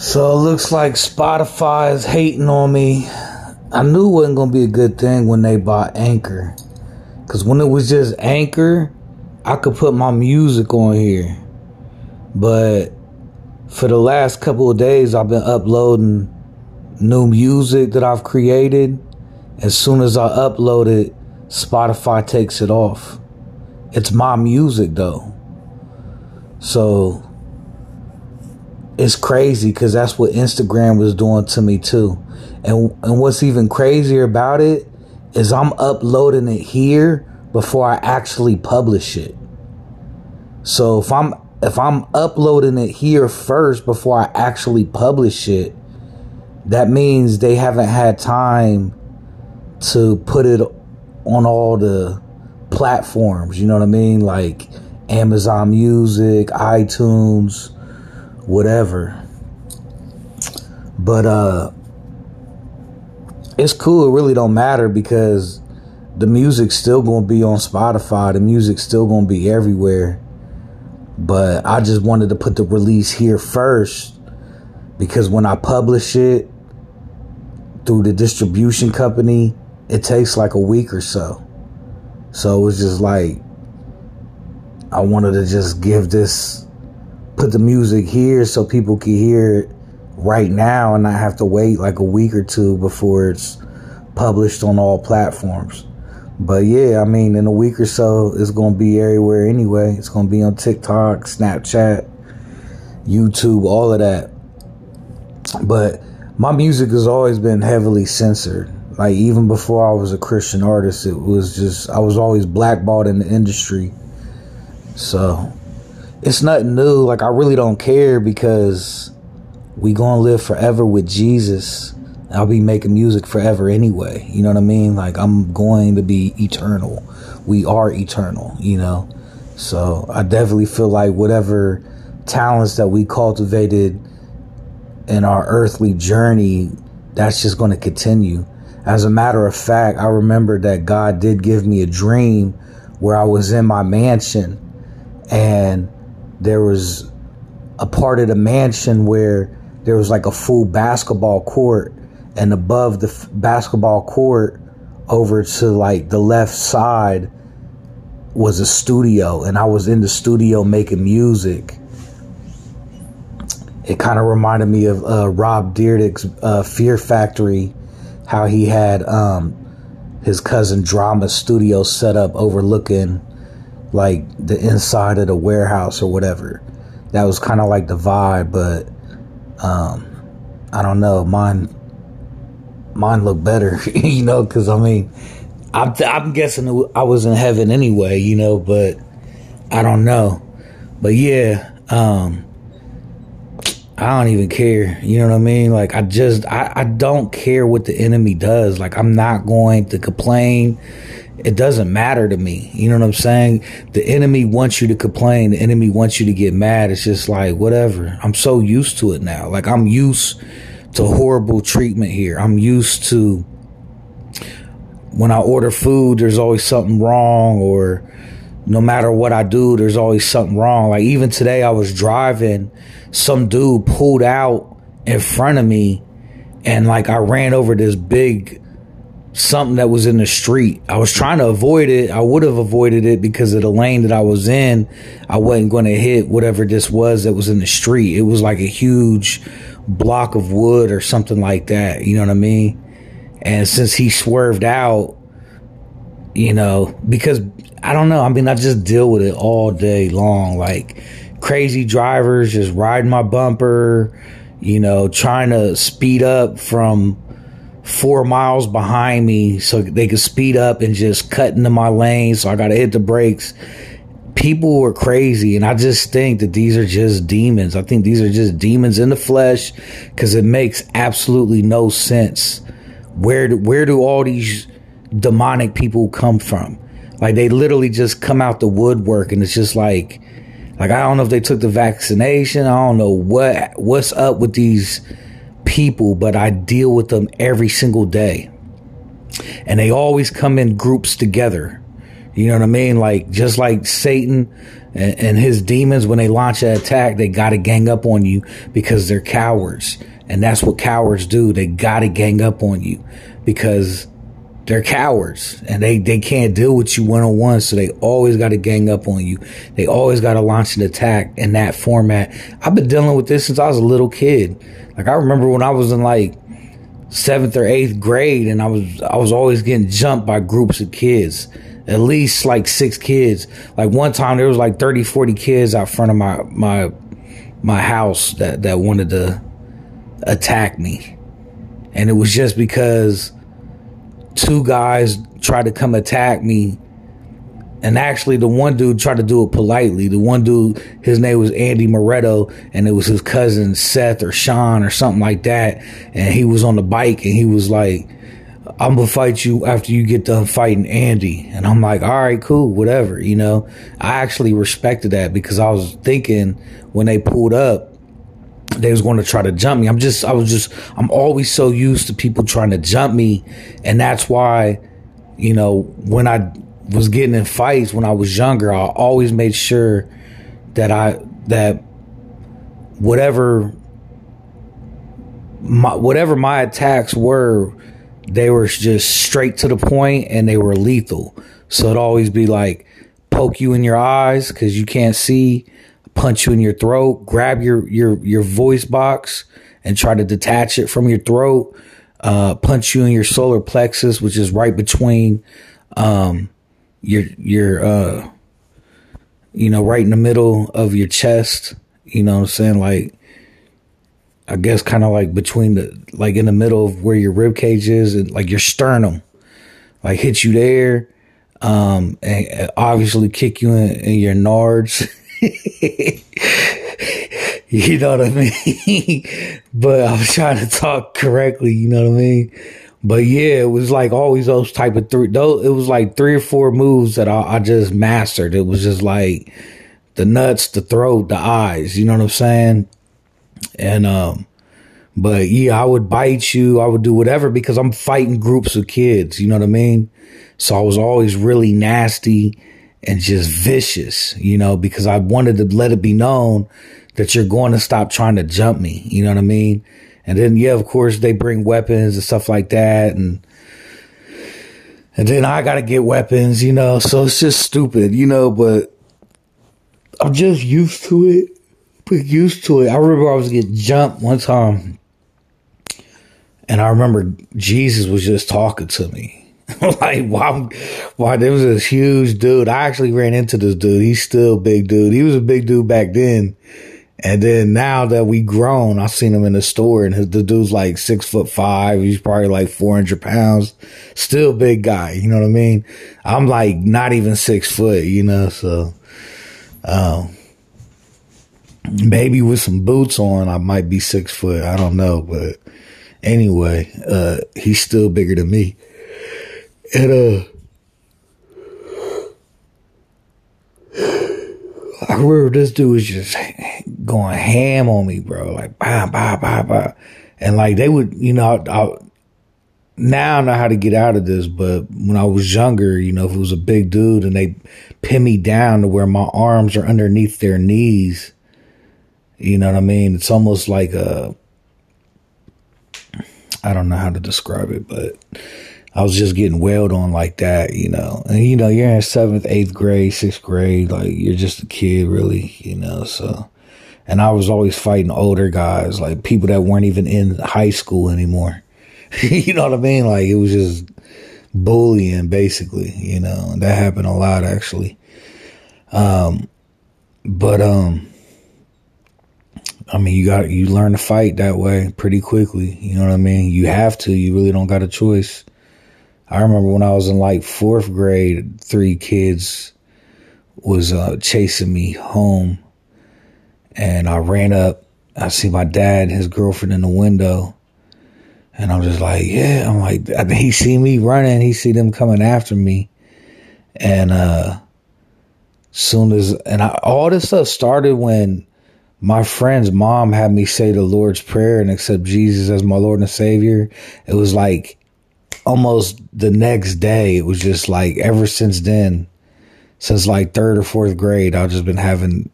So it looks like Spotify is hating on me. I knew it wasn't gonna be a good thing when they bought Anchor. Cause when it was just Anchor, I could put my music on here. But for the last couple of days I've been uploading new music that I've created. As soon as I upload it, Spotify takes it off. It's my music though. So it's crazy because that's what Instagram was doing to me too. And and what's even crazier about it is I'm uploading it here before I actually publish it. So if I'm if I'm uploading it here first before I actually publish it, that means they haven't had time to put it on all the platforms, you know what I mean? Like Amazon Music, iTunes, whatever. But uh it's cool, it really don't matter because the music's still gonna be on Spotify, the music's still gonna be everywhere. But I just wanted to put the release here first because when I publish it through the distribution company, it takes like a week or so. So it was just like I wanted to just give this put the music here so people can hear it right now and not have to wait like a week or two before it's published on all platforms. But yeah, I mean, in a week or so, it's going to be everywhere anyway. It's going to be on TikTok, Snapchat, YouTube, all of that. But my music has always been heavily censored. Like, even before I was a Christian artist, it was just, I was always blackballed in the industry. So, it's nothing new. Like, I really don't care because we gonna live forever with Jesus. I'll be making music forever anyway. You know what I mean? Like I'm going to be eternal. We are eternal, you know? So I definitely feel like whatever talents that we cultivated in our earthly journey, that's just going to continue. As a matter of fact, I remember that God did give me a dream where I was in my mansion and there was a part of the mansion where there was like a full basketball court and above the f- basketball court over to like the left side was a studio and I was in the studio making music. It kind of reminded me of uh, Rob Dyrdek's uh, Fear Factory, how he had um, his cousin Drama studio set up overlooking like the inside of the warehouse or whatever. That was kind of like the vibe, but um, I don't know. Mine mine look better, you know, because I mean, I'm, I'm guessing I was in heaven anyway, you know, but I don't know. But yeah, um, I don't even care. You know what I mean? Like, I just, I, I don't care what the enemy does. Like, I'm not going to complain. It doesn't matter to me. You know what I'm saying? The enemy wants you to complain. The enemy wants you to get mad. It's just like, whatever. I'm so used to it now. Like, I'm used to horrible treatment here. I'm used to when I order food, there's always something wrong, or no matter what I do, there's always something wrong. Like even today, I was driving, some dude pulled out in front of me, and like I ran over this big something that was in the street. I was trying to avoid it. I would have avoided it because of the lane that I was in. I wasn't going to hit whatever this was that was in the street. It was like a huge block of wood or something like that. You know what I mean? And since he swerved out, you know, because I don't know. I mean, I just deal with it all day long. Like crazy drivers just riding my bumper, you know, trying to speed up from four miles behind me so they could speed up and just cut into my lane. So I got to hit the brakes. People were crazy and i just think that these are just demons. I think these are just demons in the flesh because it makes absolutely no sense. Where do, where do all these demonic people come from? Like they literally just come out the woodwork and it's just like like i don't know if they took the vaccination. I don't know what what's up with these people but i deal with them every single day and they always come in groups together You know what I mean? Like just like Satan and, and his demons, when they launch an attack, they got to gang up on you because they're cowards, and that's what cowards do. They got to gang up on you because they're cowards and they, they can't deal with you one on one. So they always got to gang up on you. They always got to launch an attack in that format. I've been dealing with this since I was a little kid. Like I remember when I was in like seventh or eighth grade and I was, I was always getting jumped by groups of kids, at least like six kids. Like one time there was like 30, 40 kids out front of my, my, my house that, that wanted to attack me. And it was just because two guys tried to come attack me. And actually, the one dude tried to do it politely. The one dude, his name was Andy Moretto, and it was his cousin Seth or Sean or something like that. And he was on the bike, and he was like, "I'm gonna fight you after you get done fighting Andy." And I'm like, "All right, cool, whatever." You know, I actually respected that because I was thinking when they pulled up, they was going to try to jump me. I'm just, I was just, I'm always so used to people trying to jump me. And that's why, you know, when I was getting in fights when I was younger, I always made sure that I, that whatever my, whatever my attacks were, they were just straight to the point and they were lethal. So it'd always be like poke you in your eyes because you can't see punch you in your throat, grab your your your voice box and try to detach it from your throat, uh, punch you in your solar plexus, which is right between um, your your uh, you know right in the middle of your chest. You know what I'm saying? Like I guess kind of like between the like in the middle of where your rib cage is and like your sternum, like hit you there. Um, and obviously kick you in, in your nards. you know what I mean? but I was trying to talk correctly, you know what I mean? But yeah, it was like always those type of three, it was like three or four moves that I, I just mastered. It was just like the nuts, the throat, the eyes, you know what I'm saying? And, um, but yeah, I would bite you. I would do whatever because I'm fighting groups of kids. You know what I mean? So I was always really nasty and just vicious, you know, because I wanted to let it be known that you're going to stop trying to jump me. You know what I mean? And then, yeah, of course, they bring weapons and stuff like that. And, and then I got to get weapons, you know, so it's just stupid, you know, but I'm just used to it. Pretty used to it. I remember I was getting jumped one time. And I remember Jesus was just talking to me like wow, why there was this huge dude. I actually ran into this dude. He's still big dude. He was a big dude back then. And then now that we grown, I've seen him in the store and his, the dude's like six foot five. He's probably like 400 pounds. Still big guy. You know what I mean? I'm like not even six foot, you know, so, um, maybe with some boots on, I might be six foot. I don't know, but anyway, uh, he's still bigger than me. And uh I remember this dude was just going ham on me, bro. Like, bah, bah, bah, bah. And like, they would, you know, I, I, now I know how to get out of this, but when I was younger, you know, if it was a big dude and they pin me down to where my arms are underneath their knees, you know what I mean? It's almost like a, I don't know how to describe it, but I was just getting wailed on like that, you know. And you know, you're in seventh, eighth grade, sixth grade, like you're just a kid, really, you know. So, and I was always fighting older guys, like people that weren't even in high school anymore. you know what I mean? Like it was just bullying, basically, you know. That happened a lot, actually. Um, but um, I mean, you got you learn to fight that way pretty quickly. You know what I mean? You have to. You really don't got a choice. I remember when I was in like fourth grade, three kids was uh, chasing me home, and I ran up. I see my dad and his girlfriend in the window, and I'm just like, yeah. I'm like, he see me running, he see them coming after me, and uh, soon as and I, all this stuff started when my friend's mom had me say the Lord's Prayer and accept Jesus as my Lord and Savior. It was like almost the next day, it was just like ever since then, since like third or fourth grade. I've just been having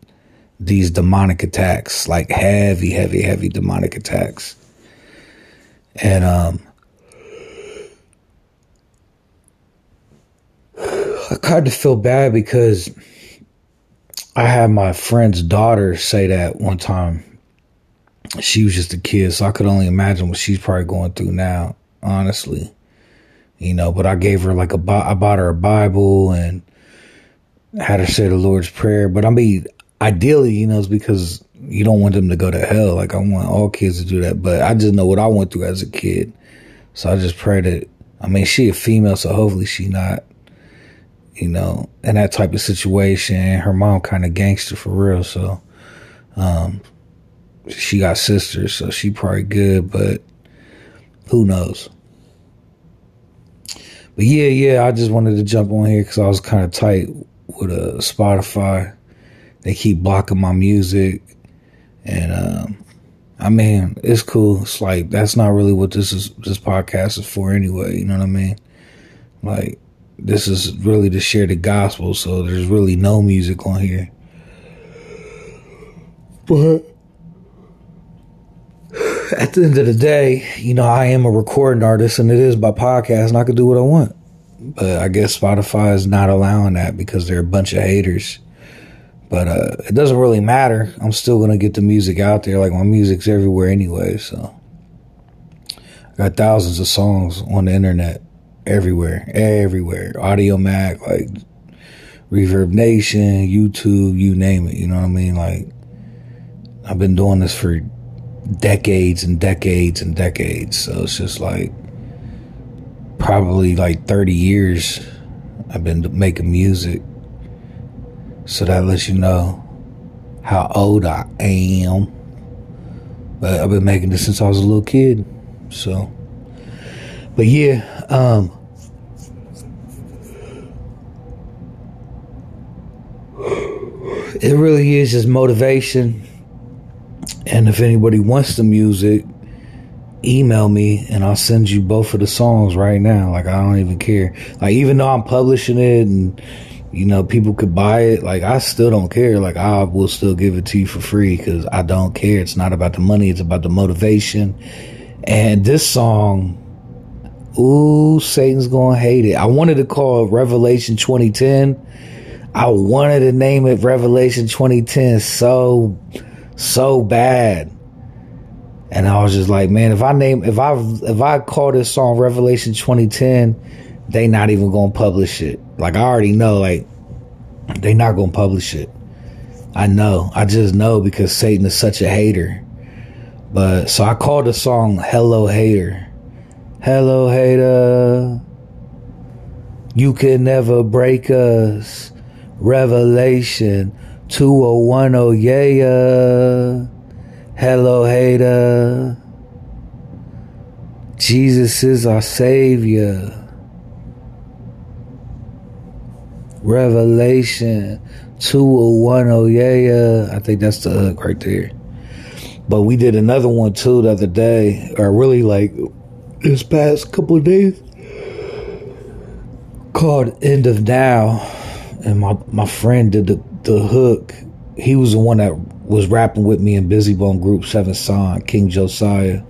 these demonic attacks, like heavy, heavy, heavy demonic attacks. And um I kind of feel bad because I had my friend's daughter say that one time. She was just a kid, so I could only imagine what she's probably going through now, honestly. You know, but I gave her like a, I bought her a Bible and had her say the Lord's Prayer. But I mean, ideally, you know, it's because you don't want them to go to hell. Like I want all kids to do that, but I just know what I went through as a kid. So I just pray that, I mean, she a female, so hopefully she not, you know, in that type of situation. Her mom kind of gangster for real. So, um, she got sisters, so she probably good, but who knows? But yeah, yeah, I just wanted to jump on here because I was kind of tight with uh, Spotify they keep blocking my music, and um, I mean, it's cool. It's like that's not really what this is. This podcast is for anyway. You know what I mean? Like this is really to share the gospel. So there's really no music on here. But at the end of the day, you know, I am a recording artist and it is by podcast and I can do what I want. But I guess Spotify is not allowing that because they're a bunch of haters. But uh, it doesn't really matter. I'm still gonna get the music out there. Like my music's everywhere anyway. So I got thousands of songs on the internet, everywhere, everywhere. Audiomack, like Reverb Nation, YouTube, you name it. You know what I mean? Like I've been doing this for decades and decades and decades. So it's just like probably like 30 years I've been making music. So that lets you know how old I am. But I've been making this since I was a little kid. So, but yeah, um, it really is just motivation. And if anybody wants the music, email me and I'll send you both of the songs right now. Like I don't even care. Like even though I'm publishing it and you know, people could buy it. Like, I still don't care. Like, I will still give it to you for free because I don't care. It's not about the money, it's about the motivation. And this song, ooh, Satan's gonna hate it. I wanted to call it Revelation 2010. I wanted to name it Revelation 2010 so, so bad. And I was just like, man, if I name, if I, if I call this song Revelation 2010, they not even gonna publish it. Like I already know, like they not gonna publish it. I know. I just know because Satan is such a hater. But so I called the song Hello Hater. Hello hater. You can never break us. Revelation 2010 yeah. Hello hater. Jesus is our savior. Revelation 201. Oh, yeah, yeah. I think that's the hook right there. But we did another one too the other day, or really like this past couple of days, called End of Now. And my, my friend did the, the hook. He was the one that was rapping with me in Bizzy Bone Group 7 Son, King Josiah.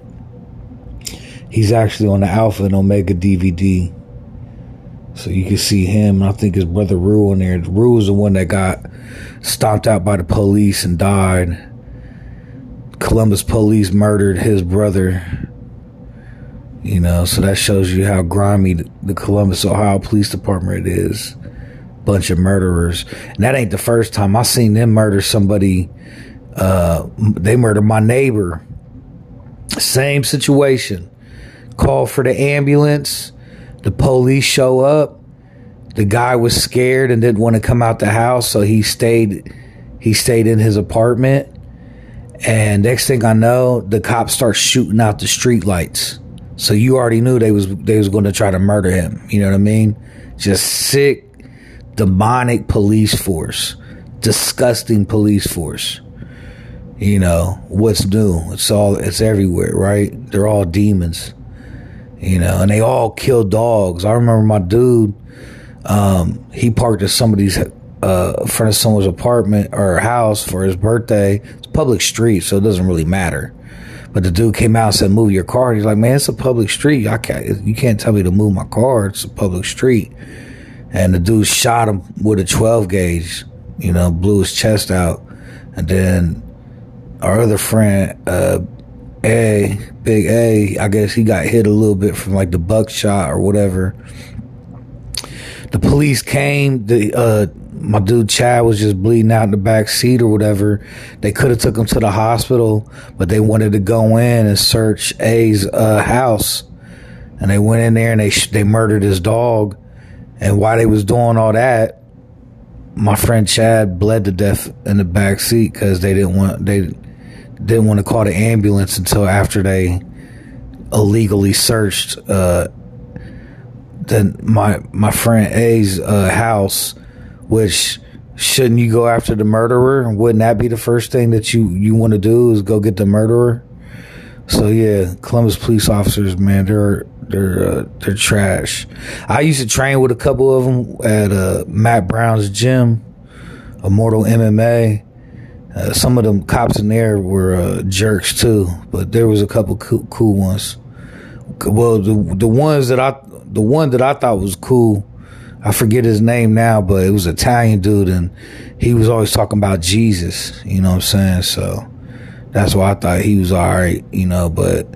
He's actually on the Alpha and Omega DVD. So you can see him, and I think his brother Rue in there. Rue is the one that got stomped out by the police and died. Columbus police murdered his brother. You know, so that shows you how grimy the Columbus, Ohio Police Department is. Bunch of murderers. And that ain't the first time I seen them murder somebody. Uh, they murdered my neighbor. Same situation. Call for the ambulance the police show up. The guy was scared and didn't want to come out the house, so he stayed he stayed in his apartment. And next thing I know, the cops start shooting out the street lights. So you already knew they was they was going to try to murder him. You know what I mean? Just sick, demonic police force, disgusting police force. You know what's new? It's all it's everywhere, right? They're all demons you know, and they all kill dogs. I remember my dude, um, he parked at somebody's uh, in front of someone's apartment or house for his birthday. It's public street, so it doesn't really matter. But the dude came out and said, "Move your car." And He's like, "Man, it's a public street. I can't. You can't tell me to move my car. It's a public street." And the dude shot him with a 12 gauge. You know, blew his chest out, and then our other friend, uh, A, Big A, I guess he got hit a little bit from like the buckshot or whatever. The police came. The uh, my dude Chad was just bleeding out in the back seat or whatever. They could have took him to the hospital, but they wanted to go in and search A's uh, house, and they went in there and they sh- they murdered his dog. And while they was doing all that, my friend Chad bled to death in the back seat because they didn't want they didn't want to call the ambulance until after they illegally searched uh, the, my my friend A's uh, house which shouldn't you go after the murderer? Wouldn't that be the first thing that you you want to do is go get the murderer? So yeah, Columbus police officers, man, they're they're uh, they're trash. I used to train with a couple of them at uh, Matt Brown's gym, Immortal MMA. Uh, some of them cops in there were uh, jerks too, but there was a couple cool, cool ones. Well, the the ones that I the one that I thought was cool I forget his name now, but it was Italian dude, and he was always talking about Jesus. You know what I'm saying? So that's why I thought he was all right. You know, but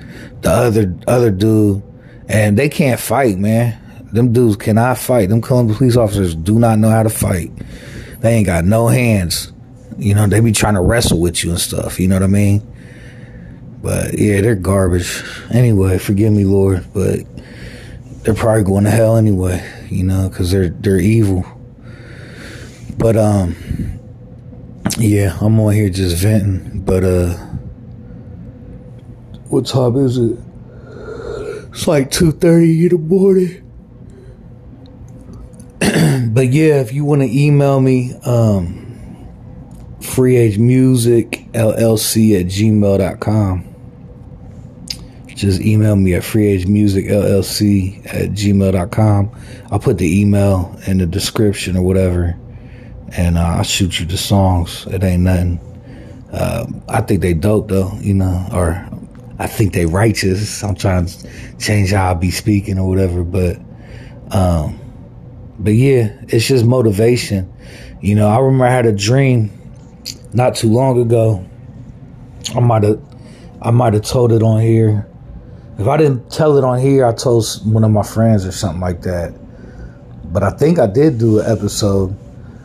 the other other dude, and they can't fight, man. Them dudes cannot fight. Them Columbus police officers do not know how to fight. They ain't got no hands. You know, they be trying to wrestle with you and stuff. You know what I mean? But yeah, they're garbage. Anyway, forgive me, Lord, but they're probably going to hell anyway you know, because they're they're evil. But um, yeah, I'm on here just venting. But uh, what time is it? It's like two thirty in the morning. but yeah, if you want to email me, um, freeagemusicllc at gmail.com just email me at freeagemusicllc at gmail.com. I'll put the email in the description or whatever, and uh, I'll shoot you the songs. It ain't nothing. Uh, I think they dope though, you know, or I think they righteous. I'm trying to change how I be speaking or whatever, but, um, but yeah, it's just motivation. You know, I remember I had a dream not too long ago. I might have, I might have told it on here if I didn't tell it on here, I told one of my friends or something like that. But I think I did do an episode.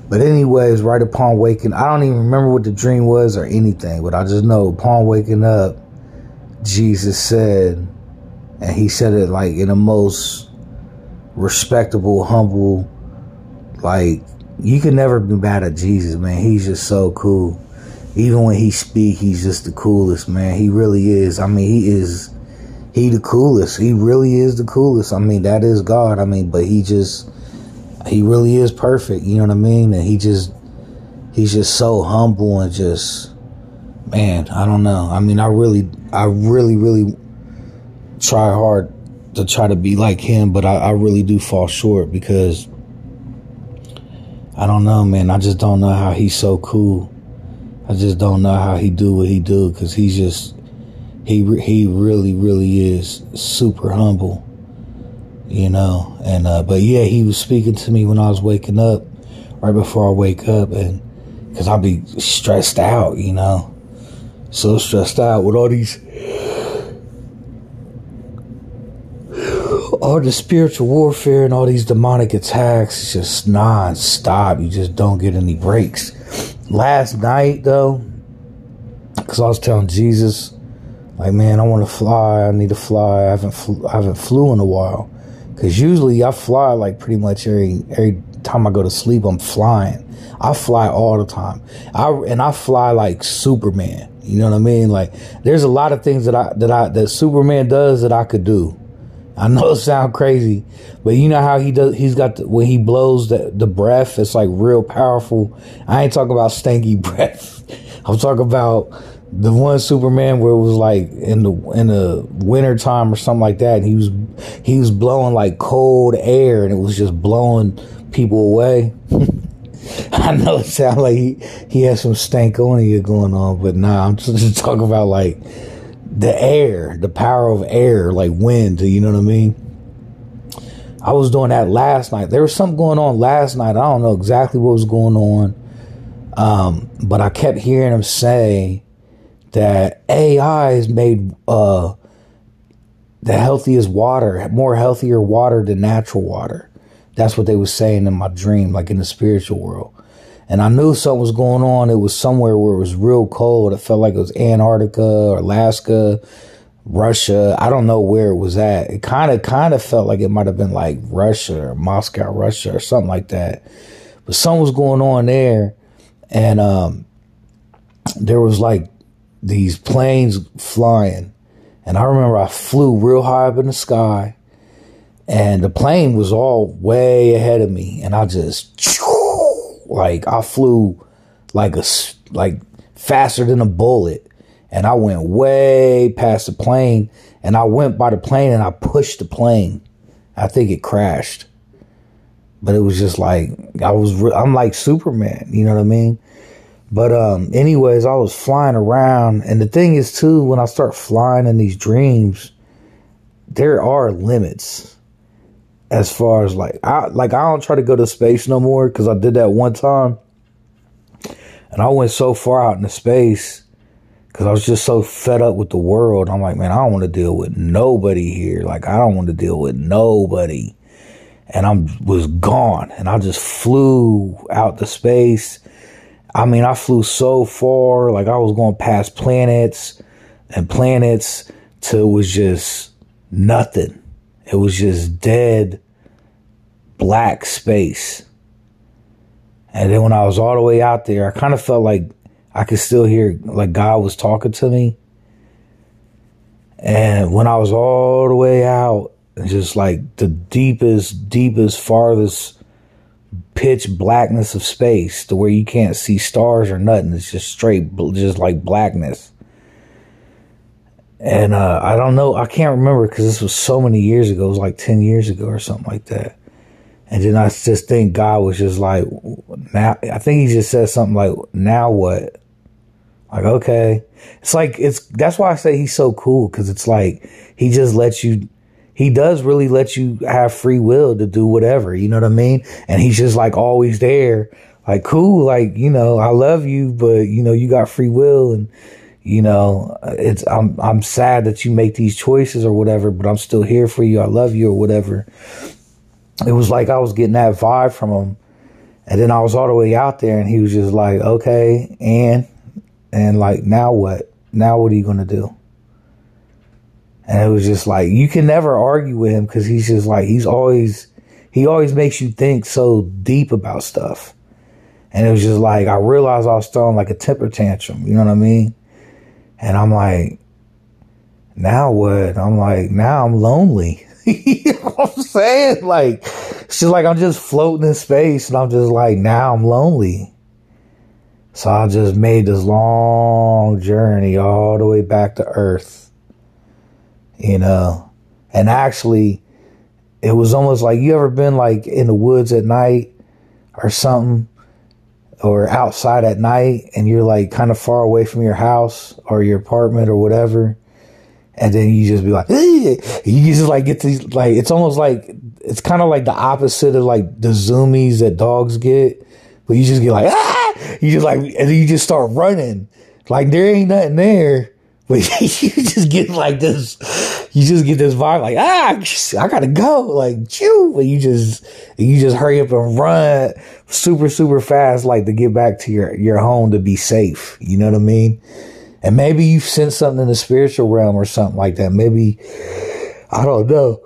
But anyways, right upon waking, I don't even remember what the dream was or anything, but I just know upon waking up, Jesus said, and he said it like in the most respectable, humble, like you can never be mad at Jesus, man. He's just so cool. Even when he speak, he's just the coolest, man. He really is. I mean, he is he the coolest. He really is the coolest. I mean, that is God. I mean, but he just he really is perfect. You know what I mean? And he just he's just so humble and just man, I don't know. I mean, I really I really really try hard to try to be like him, but I, I really do fall short because I don't know, man. I just don't know how he's so cool. I just don't know how he do what he do because he's just he he really really is super humble you know and uh, but yeah he was speaking to me when i was waking up right before i wake up and because i'll be stressed out you know so stressed out with all these all the spiritual warfare and all these demonic attacks it's just non-stop you just don't get any breaks last night though because i was telling jesus like, man, I want to fly. I need to fly. I haven't fl- I haven't flew in a while. Cause usually I fly like pretty much every every time I go to sleep. I'm flying. I fly all the time. I and I fly like Superman. You know what I mean? Like, there's a lot of things that I that I that Superman does that I could do. I know it sounds crazy, but you know how he does. He's got the, when he blows the the breath. It's like real powerful. I ain't talking about stanky breath. I'm talking about the one Superman where it was like in the in the winter time or something like that, and he was he was blowing like cold air, and it was just blowing people away. I know it sounds like he, he has some stankonia going on, but nah, I'm just, just talking about like the air, the power of air, like wind, you know what I mean? I was doing that last night. There was something going on last night. I don't know exactly what was going on. Um, but I kept hearing him say that AI has made uh, the healthiest water, more healthier water than natural water. That's what they were saying in my dream, like in the spiritual world. And I knew something was going on. It was somewhere where it was real cold. It felt like it was Antarctica or Alaska, Russia. I don't know where it was at. It kind of, kind of felt like it might have been like Russia or Moscow, Russia or something like that. But something was going on there. And, um, there was like these planes flying. And I remember I flew real high up in the sky and the plane was all way ahead of me. And I just, like I flew like a like faster than a bullet, and I went way past the plane, and I went by the plane and I pushed the plane. I think it crashed, but it was just like I was. I'm like Superman, you know what I mean? But um, anyways, I was flying around, and the thing is too, when I start flying in these dreams, there are limits as far as like I like I don't try to go to space no more because I did that one time, and I went so far out into space because I was just so fed up with the world. I'm like, man, I don't want to deal with nobody here. Like I don't want to deal with nobody, and I was gone, and I just flew out to space. I mean, I flew so far, like I was going past planets and planets till it was just nothing it was just dead black space. And then when I was all the way out there, I kind of felt like I could still hear like God was talking to me. And when I was all the way out, just like the deepest, deepest, farthest pitch blackness of space to where you can't see stars or nothing. It's just straight, just like blackness. And uh, I don't know, I can't remember because this was so many years ago. It was like 10 years ago or something like that. And then I just think God was just like, now, I think he just said something like, now what? Like, okay. It's like, it's, that's why I say he's so cool because it's like, he just lets you, he does really let you have free will to do whatever, you know what I mean? And he's just like always there, like, cool, like, you know, I love you, but, you know, you got free will and, you know, it's I'm I'm sad that you make these choices or whatever, but I'm still here for you. I love you or whatever. It was like I was getting that vibe from him. And then I was all the way out there and he was just like, "Okay, and and like now what? Now what are you going to do?" And it was just like you can never argue with him cuz he's just like he's always he always makes you think so deep about stuff. And it was just like I realized I was throwing like a temper tantrum, you know what I mean? And I'm like, now what? I'm like, now I'm lonely. you know what I'm saying? Like, it's just like I'm just floating in space and I'm just like, now I'm lonely. So I just made this long journey all the way back to Earth. You know, and actually, it was almost like you ever been like in the woods at night or something or outside at night and you're like kind of far away from your house or your apartment or whatever. And then you just be like, you just like get these, like, it's almost like, it's kind of like the opposite of like the zoomies that dogs get, but you just get like, ah, you just like, and then you just start running. Like there ain't nothing there, but you just get like this, you just get this vibe like, ah, I gotta go. Like, chew. And you just, you just hurry up and run super, super fast, like to get back to your, your home to be safe. You know what I mean? And maybe you've sent something in the spiritual realm or something like that. Maybe, I don't know.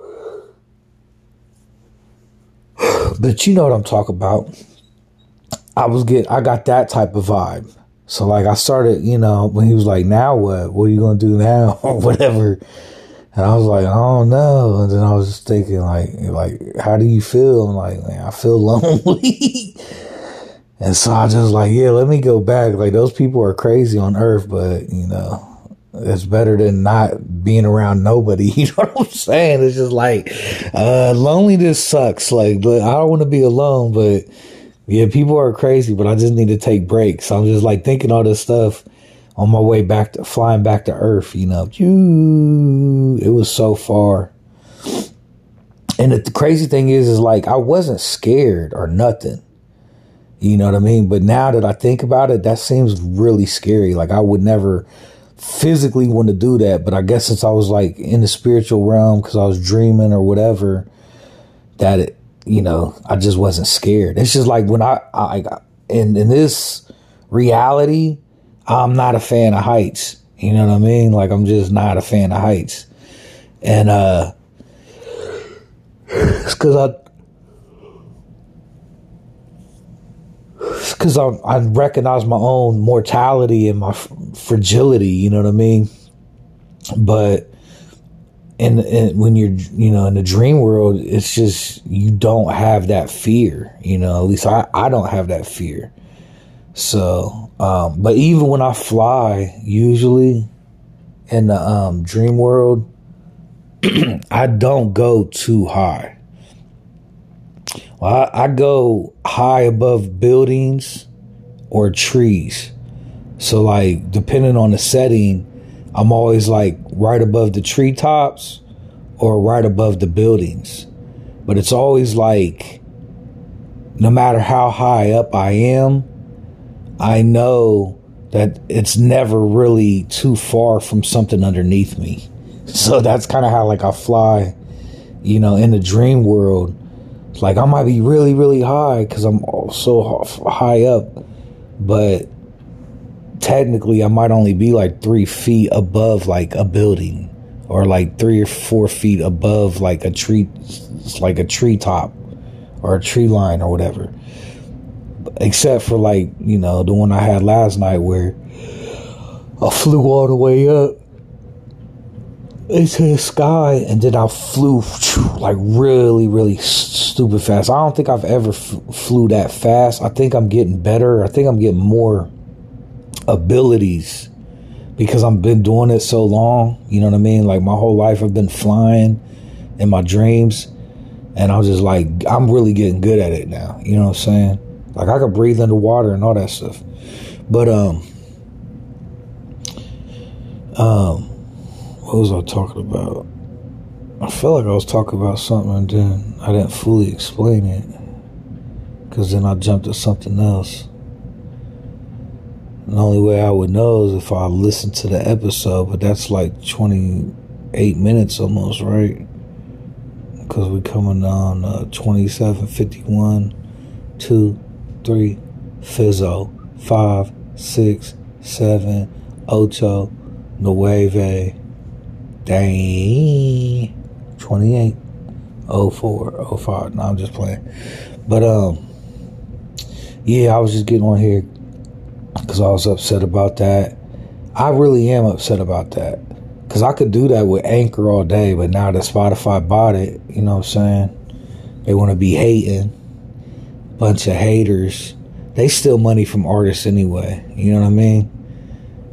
But you know what I'm talking about. I was get, I got that type of vibe. So like I started, you know, when he was like, now what? What are you to do now? or whatever. And I was like, I don't know. And then I was just thinking, like, like, how do you feel? I'm like, man, I feel lonely. and so I just like, yeah, let me go back. Like those people are crazy on earth, but you know, it's better than not being around nobody. You know what I'm saying? It's just like, uh, loneliness sucks. Like, I don't want to be alone, but Yeah, people are crazy, but I just need to take breaks. I'm just like thinking all this stuff on my way back to flying back to Earth. You know, it was so far. And the crazy thing is, is like I wasn't scared or nothing. You know what I mean? But now that I think about it, that seems really scary. Like I would never physically want to do that. But I guess since I was like in the spiritual realm because I was dreaming or whatever, that it, you know, I just wasn't scared. It's just like when I, I, in, in this reality, I'm not a fan of heights. You know what I mean? Like I'm just not a fan of heights. And, uh, it's cause I, because I, I recognize my own mortality and my fragility. You know what I mean? But and, and when you're you know in the dream world, it's just you don't have that fear. You know, at least I I don't have that fear. So, um, but even when I fly, usually in the um, dream world, I don't go too high. Well, I, I go high above buildings or trees. So, like, depending on the setting, I'm always like right above the treetops or right above the buildings. But it's always like, no matter how high up I am, I know that it's never really too far from something underneath me. So that's kind of how like I fly, you know, in the dream world. Like I might be really, really high because I'm so high up, but technically I might only be like three feet above like a building or like three or four feet above like a tree, like a tree top or a tree line or whatever. Except for like, you know, the one I had last night where I flew all the way up into the sky and then I flew like really, really stupid fast. I don't think I've ever f- flew that fast. I think I'm getting better. I think I'm getting more abilities because I've been doing it so long. You know what I mean? Like my whole life I've been flying in my dreams. And I was just like, I'm really getting good at it now. You know what I'm saying? Like I could breathe underwater and all that stuff. But um um what was I talking about? I felt like I was talking about something and then I didn't fully explain it. Because then I jumped to something else. The only way I would know is if I listened to the episode, but that's like 28 minutes almost, right? Because we're coming on uh, 27, 51, 2, 3, Fizzo, 5, 6, 7, Ocho, Nueve, Dang. 28. 04, 05. No, I'm just playing. But, um, yeah, I was just getting on here because I was upset about that. I really am upset about that. Because I could do that with Anchor all day, but now that Spotify bought it, you know what I'm saying? They want to be hating. Bunch of haters. They steal money from artists anyway. You know what I mean?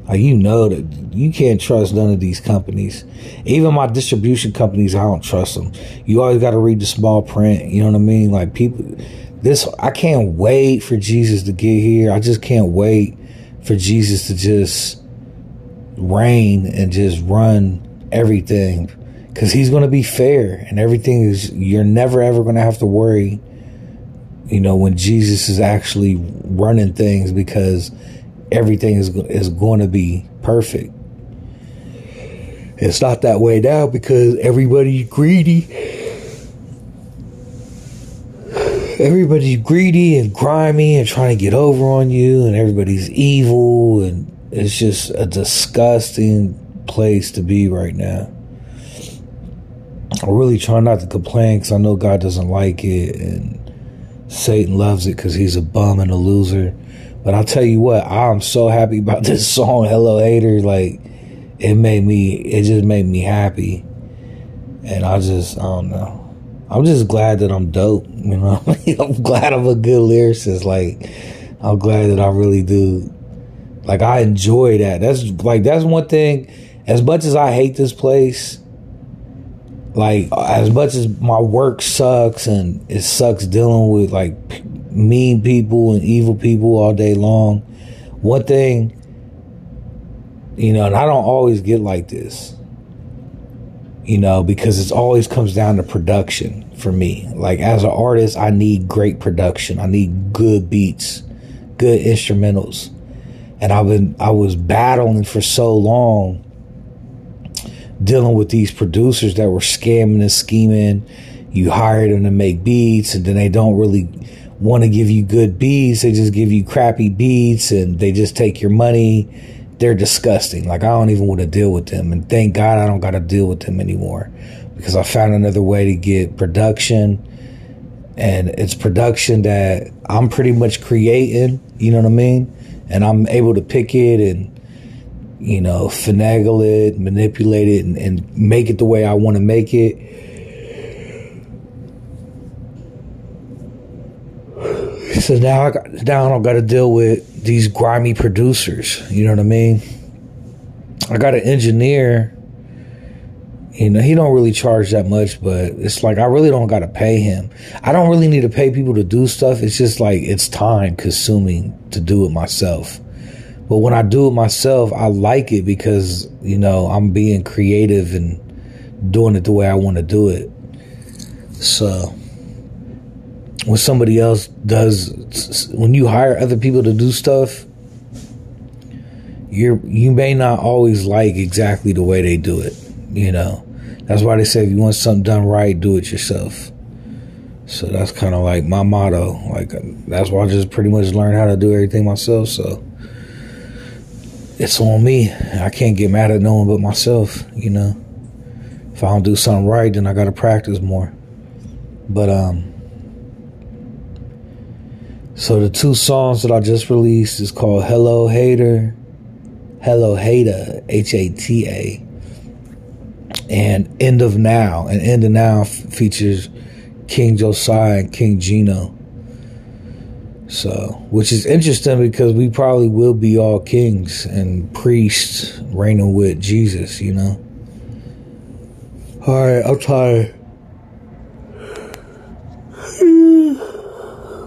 Like you know that you can't trust none of these companies. Even my distribution companies, I don't trust them. You always got to read the small print. You know what I mean? Like people, this I can't wait for Jesus to get here. I just can't wait for Jesus to just reign and just run everything because he's going to be fair and everything is you're never ever going to have to worry you know when jesus is actually running things because everything is is going to be perfect. It's not that way now because everybody's greedy. Everybody's greedy and grimy and trying to get over on you, and everybody's evil, and it's just a disgusting place to be right now. I really try not to complain because I know God doesn't like it, and Satan loves it because he's a bum and a loser. But I'll tell you what, I'm so happy about this song, Hello Hater. Like, it made me, it just made me happy. And I just, I don't know. I'm just glad that I'm dope. You know, I'm glad I'm a good lyricist. Like, I'm glad that I really do. Like, I enjoy that. That's like, that's one thing. As much as I hate this place, like, as much as my work sucks and it sucks dealing with like mean people and evil people all day long. One thing, you know, and I don't always get like this, you know, because it always comes down to production for me. Like as an artist, I need great production. I need good beats, good instrumentals. And I've been I was battling for so long dealing with these producers that were scamming and scheming. You hire them to make beats and then they don't really want to give you good beats. They just give you crappy beats and they just take your money. They're disgusting. Like I don't even want to deal with them. And thank God I don't got to deal with them anymore because I found another way to get production. And it's production that I'm pretty much creating, you know what I mean? And I'm able to pick it and you know, finagle it, manipulate it, and, and make it the way I want to make it. So now I got, now I don't got to deal with these grimy producers. You know what I mean? I got an engineer. You know, he don't really charge that much, but it's like I really don't got to pay him. I don't really need to pay people to do stuff. It's just like it's time consuming to do it myself. But when I do it myself, I like it because, you know, I'm being creative and doing it the way I want to do it. So when somebody else does when you hire other people to do stuff, you're you may not always like exactly the way they do it, you know. That's why they say if you want something done right, do it yourself. So that's kind of like my motto. Like that's why I just pretty much learned how to do everything myself. So it's on me. I can't get mad at no one but myself, you know. If I don't do something right, then I gotta practice more. But um so the two songs that I just released is called Hello Hater, Hello Hater, H A T A, and End of Now. And End of Now features King Josiah and King Gino. So, which is interesting because we probably will be all kings and priests reigning with Jesus, you know. All right, I'm tired.